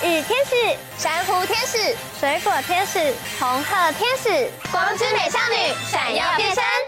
下雨天使、珊瑚天使、水果天使、红鹤天使，光之美少女闪耀变身。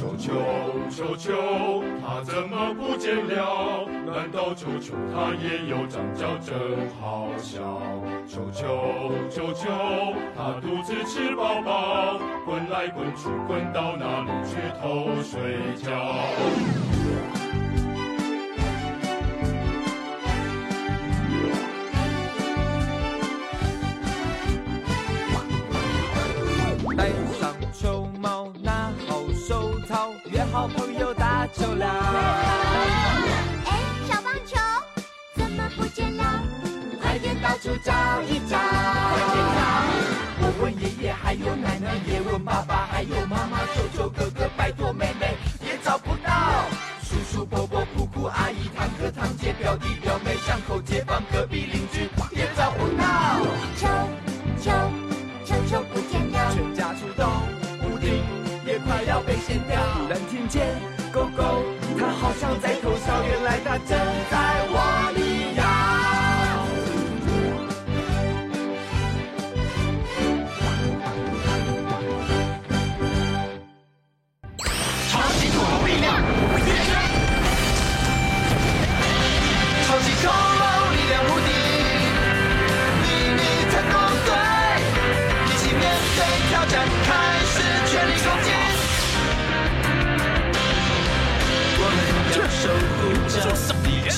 球球球球，它怎么不见了？难道球球它也有长角？真好笑！球球球球，它肚子吃饱饱，滚来滚去，滚到哪里去偷睡觉？约好朋友打球怎么不见了？快点。到处找一找，我问爷爷，还有奶奶，也问爸爸，还有妈妈，求求哥哥，拜托妹妹，也找不到。叔叔伯伯、姑姑阿姨、堂哥堂姐、表弟表妹、巷口街坊、隔壁邻居，也找不到。球球球球快要被掀掉。突然听见，狗狗，它好像在偷笑，原来它真在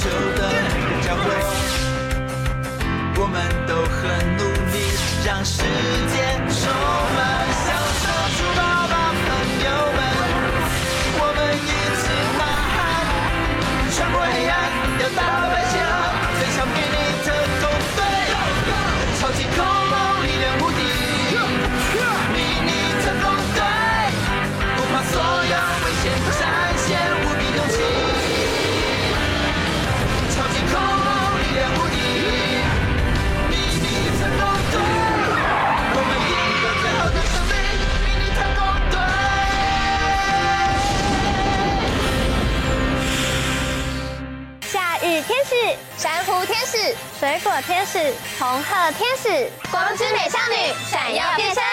水天使、红鹤天使、光之美少女闪耀变身。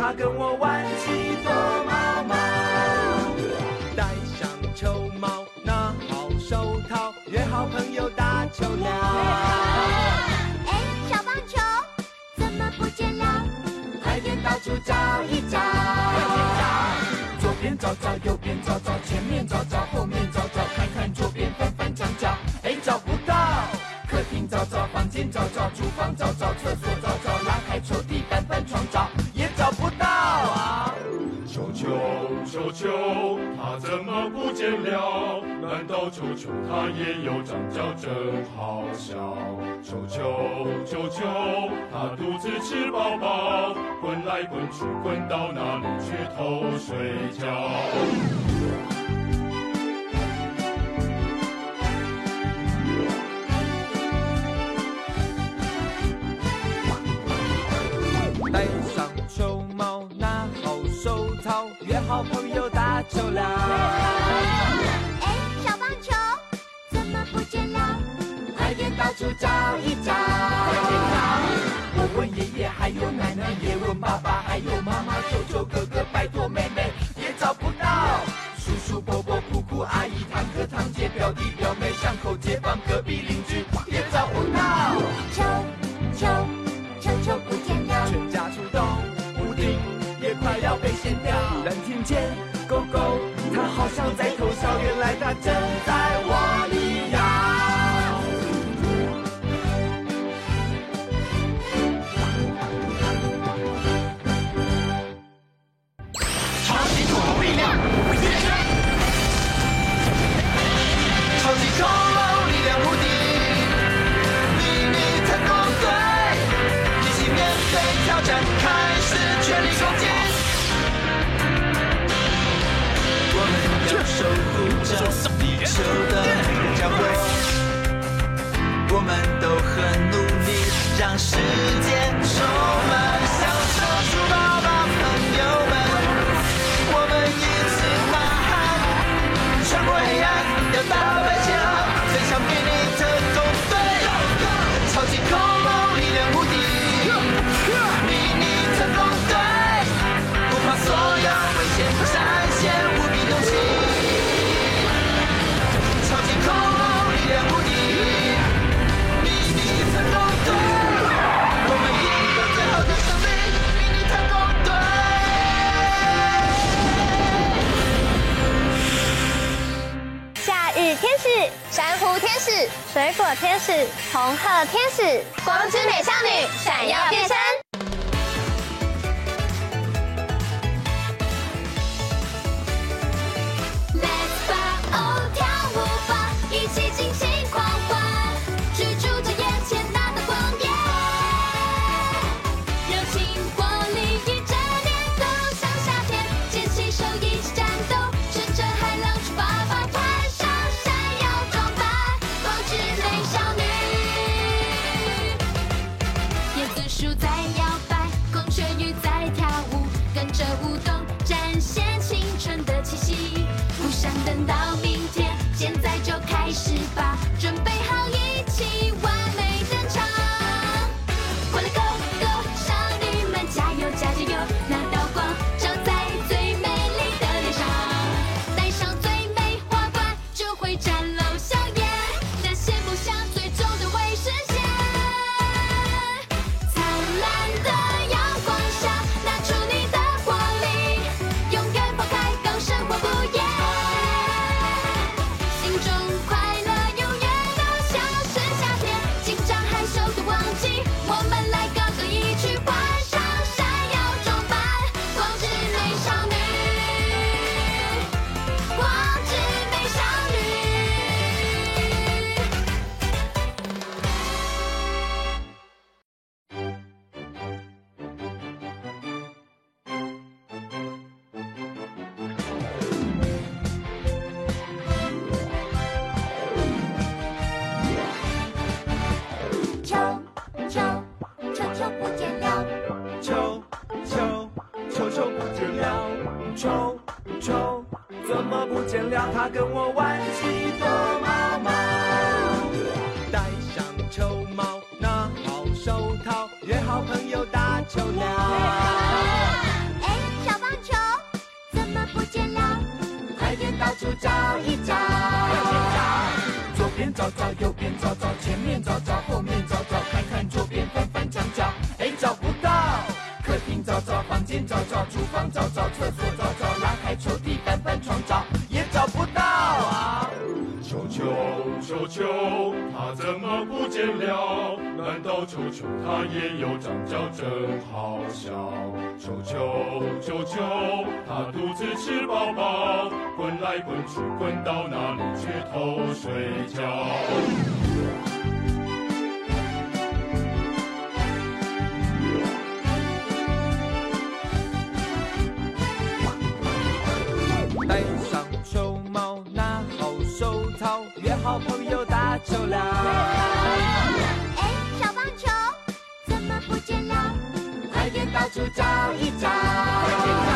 他跟我玩起躲猫猫，戴上球帽，拿好手套，约好朋友打球了。哎，小棒球怎么不见了？快点到处找一找。左边找找，右边找找，前面找找，后面找找，看看左边，翻翻墙角。哎，找不到。客厅找找，房间找找，厨房找找，厕所找找，拉开抽屉，翻翻床找。球，它怎么不见了？难道球球它也有长脚？真好笑！球球，球球，它肚子吃饱饱，滚来滚去，滚到哪里去偷睡觉？戴上球帽，拿好手套，约好朋友。走了哎小棒球怎么不见了？快点到处找一找。我问爷爷还有奶奶也问爸爸水果天使红鹤天使光之美少女闪耀变身球球不见了，球球怎么不见了？他跟我玩起躲猫猫，戴上球帽，拿好手套，约好朋友打球了。哎，小棒球怎么不见了？快点到处找一，找，左边找找，右边找找，前面找找，后面找找，看看左边间找找，厨房找找，厕所找找，拉开抽屉翻翻床找，也找不到啊。球球球球，它怎么不见了？难道球球它也有长脚，真好笑？球球球球，它肚子吃饱饱，滚来滚去，滚到哪里去偷睡觉？好朋友打球了。哎，小棒球怎么不见了？快点到处找一找，快点找！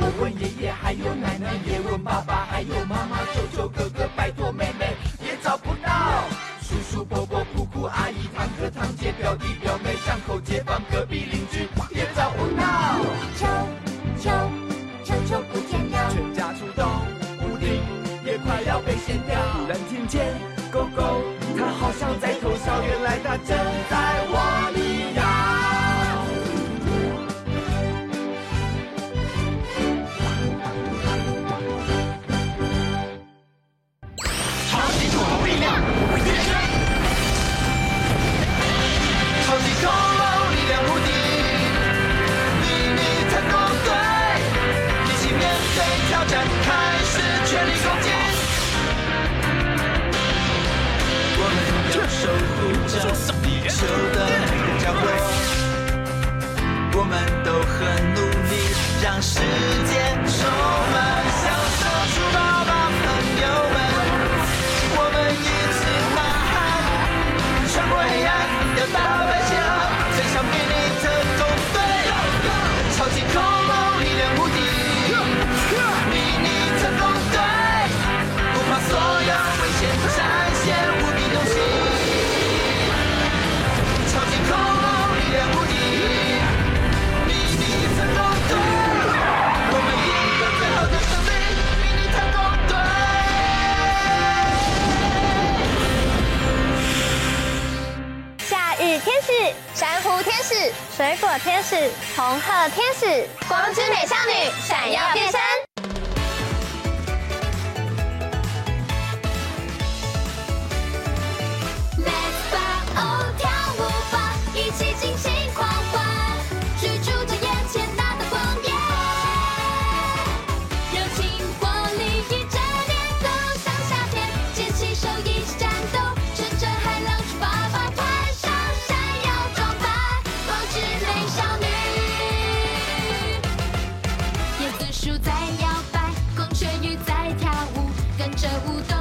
我问爷爷，还有奶奶，也问爸爸，还有妈妈，求求哥哥，拜托妹妹，也找不到。叔叔伯伯、姑姑阿姨、堂哥堂姐、表弟表妹、巷口街坊、隔壁邻居，也找不到。球球球球不见了，全家出动，屋顶也快要被掀掉。见狗狗，它好像在偷笑，原来它正在我地球的角落，我们都很努力，让世界是、珊瑚天使、水果天使、红鹤天使，光之美少女闪耀变身。树在摇摆，孔雀鱼在跳舞，跟着舞动，